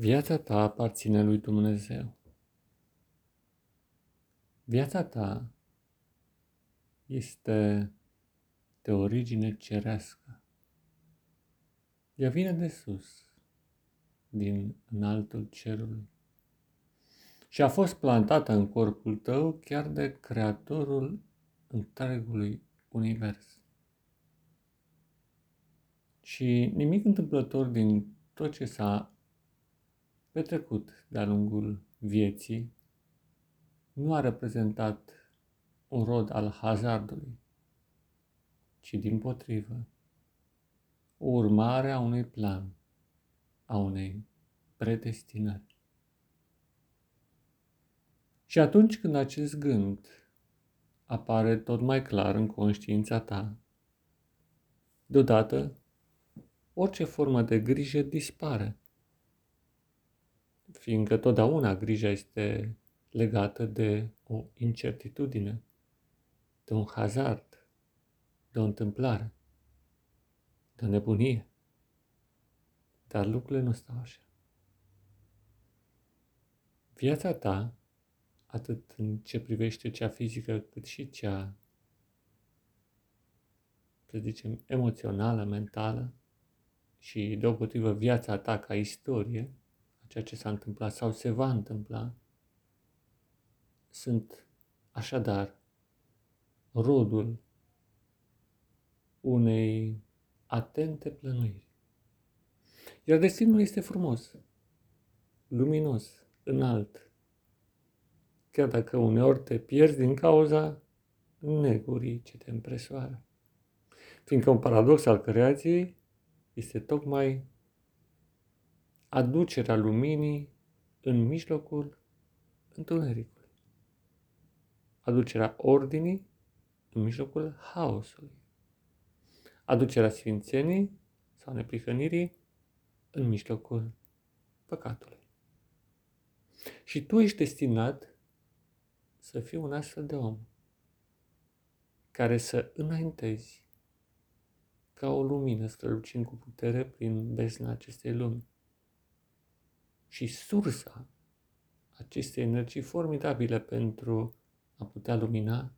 Viața ta aparține lui Dumnezeu. Viața ta este de origine cerească. Ea vine de sus, din înaltul cerului. Și a fost plantată în corpul tău chiar de Creatorul întregului univers. Și nimic întâmplător din tot ce s-a petrecut de-a lungul vieții nu a reprezentat un rod al hazardului, ci din potrivă, o urmare a unui plan, a unei predestinări. Și atunci când acest gând apare tot mai clar în conștiința ta, deodată orice formă de grijă dispare, fiindcă totdeauna grija este legată de o incertitudine, de un hazard, de o întâmplare, de o nebunie. Dar lucrurile nu stau așa. Viața ta, atât în ce privește cea fizică, cât și cea, să zicem, emoțională, mentală, și deopotrivă viața ta ca istorie, ceea ce s-a întâmplat sau se va întâmpla, sunt așadar rodul unei atente plănuiri. Iar destinul este frumos, luminos, înalt, chiar dacă uneori te pierzi din cauza negurii ce te împresoară. Fiindcă un paradox al creației este tocmai aducerea luminii în mijlocul întunericului. Aducerea ordinii în mijlocul haosului. Aducerea sfințenii sau neprihănirii în mijlocul păcatului. Și tu ești destinat să fii un astfel de om care să înaintezi ca o lumină strălucind cu putere prin bezna acestei lumi. Și sursa acestei energii formidabile pentru a putea lumina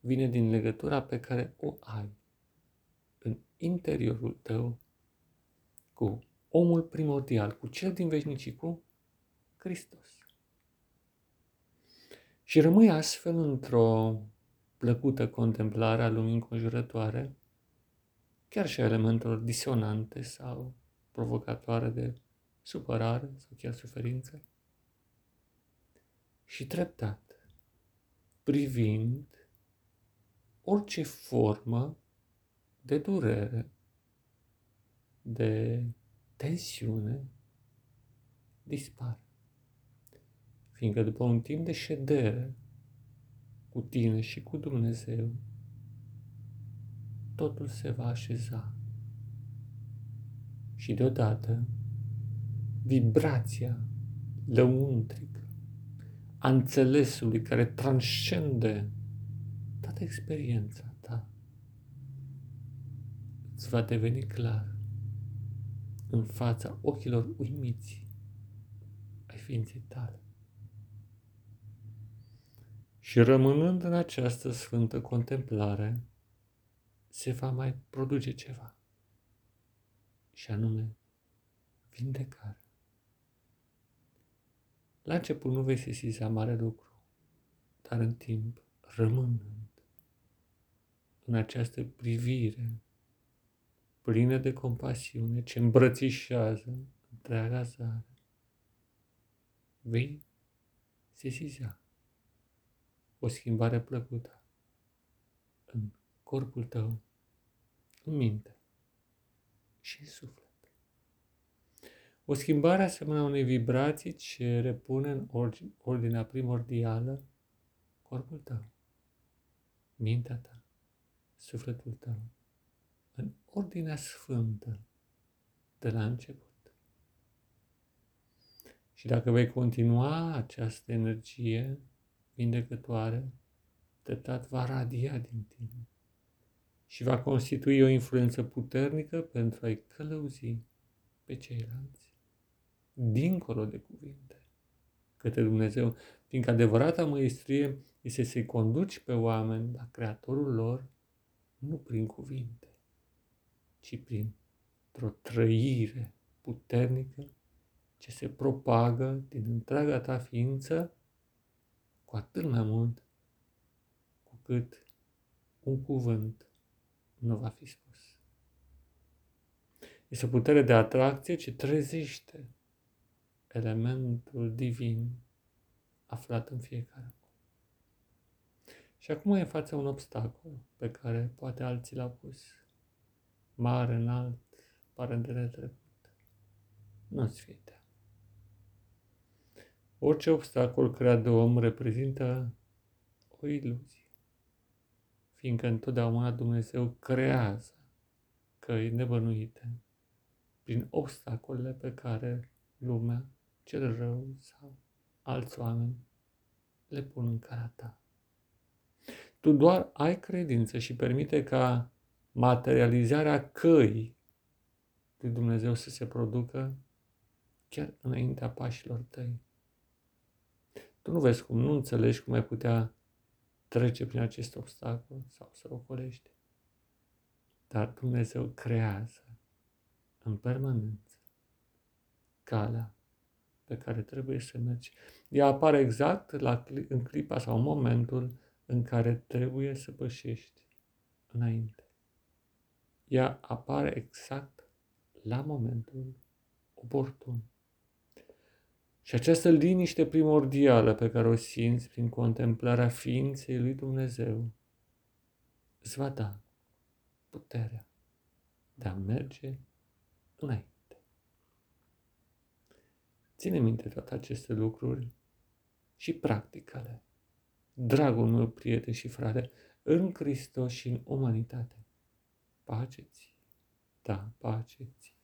vine din legătura pe care o ai în interiorul tău cu omul primordial, cu cel din veșnicii, cu Hristos. Și rămâi astfel într-o plăcută contemplare a lumii înconjurătoare, chiar și a elementelor disonante sau provocatoare de supărare sau chiar suferință. Și treptat, privind orice formă de durere, de tensiune, dispare. Fiindcă după un timp de ședere cu tine și cu Dumnezeu, totul se va așeza. Și deodată, vibrația lăuntrică a înțelesului care transcende toată experiența ta, îți va deveni clar în fața ochilor uimiți ai ființei tale. Și rămânând în această sfântă contemplare, se va mai produce ceva. Și anume, vindecare. La început nu vei sesiza mare lucru, dar în timp, rămânând în această privire plină de compasiune ce îmbrățișează întreaga zare, vei sesiza o schimbare plăcută în corpul tău, în minte și în suflet. O schimbare asemenea unei vibrații ce repune în ordinea primordială corpul tău, mintea ta, sufletul tău, în ordinea sfântă de la început. Și dacă vei continua această energie vindecătoare, treptat va radia din tine și va constitui o influență puternică pentru a-i călăuzi pe ceilalți dincolo de cuvinte, către Dumnezeu, fiindcă adevărata măestrie este să-i conduci pe oameni la Creatorul lor, nu prin cuvinte, ci prin o trăire puternică ce se propagă din întreaga ta ființă, cu atât mai mult cu cât un cuvânt nu va fi spus. Este o putere de atracție ce trezește elementul divin aflat în fiecare Și acum e în fața un obstacol pe care poate alții l-au pus. Mare, înalt, pare de netrecut. Nu-ți fie teamă. Orice obstacol creat de om reprezintă o iluzie, fiindcă întotdeauna Dumnezeu creează căi nebănuite prin obstacolele pe care lumea, cel rău sau alți oameni le pun în cara ta. Tu doar ai credință și permite ca materializarea căii lui Dumnezeu să se producă chiar înaintea pașilor tăi. Tu nu vezi cum, nu înțelegi cum ai putea trece prin acest obstacol sau să ocolești. Dar Dumnezeu creează în permanență calea pe care trebuie să mergi. Ea apare exact la, în clipa sau în momentul în care trebuie să pășești înainte. Ea apare exact la momentul oportun. Și această liniște primordială pe care o simți prin contemplarea ființei lui Dumnezeu îți va da puterea de a merge înainte. Ține minte toate aceste lucruri și practicale. Dragul meu prieten și frate, în Hristos și în umanitate. Pace ți, da, pace ți.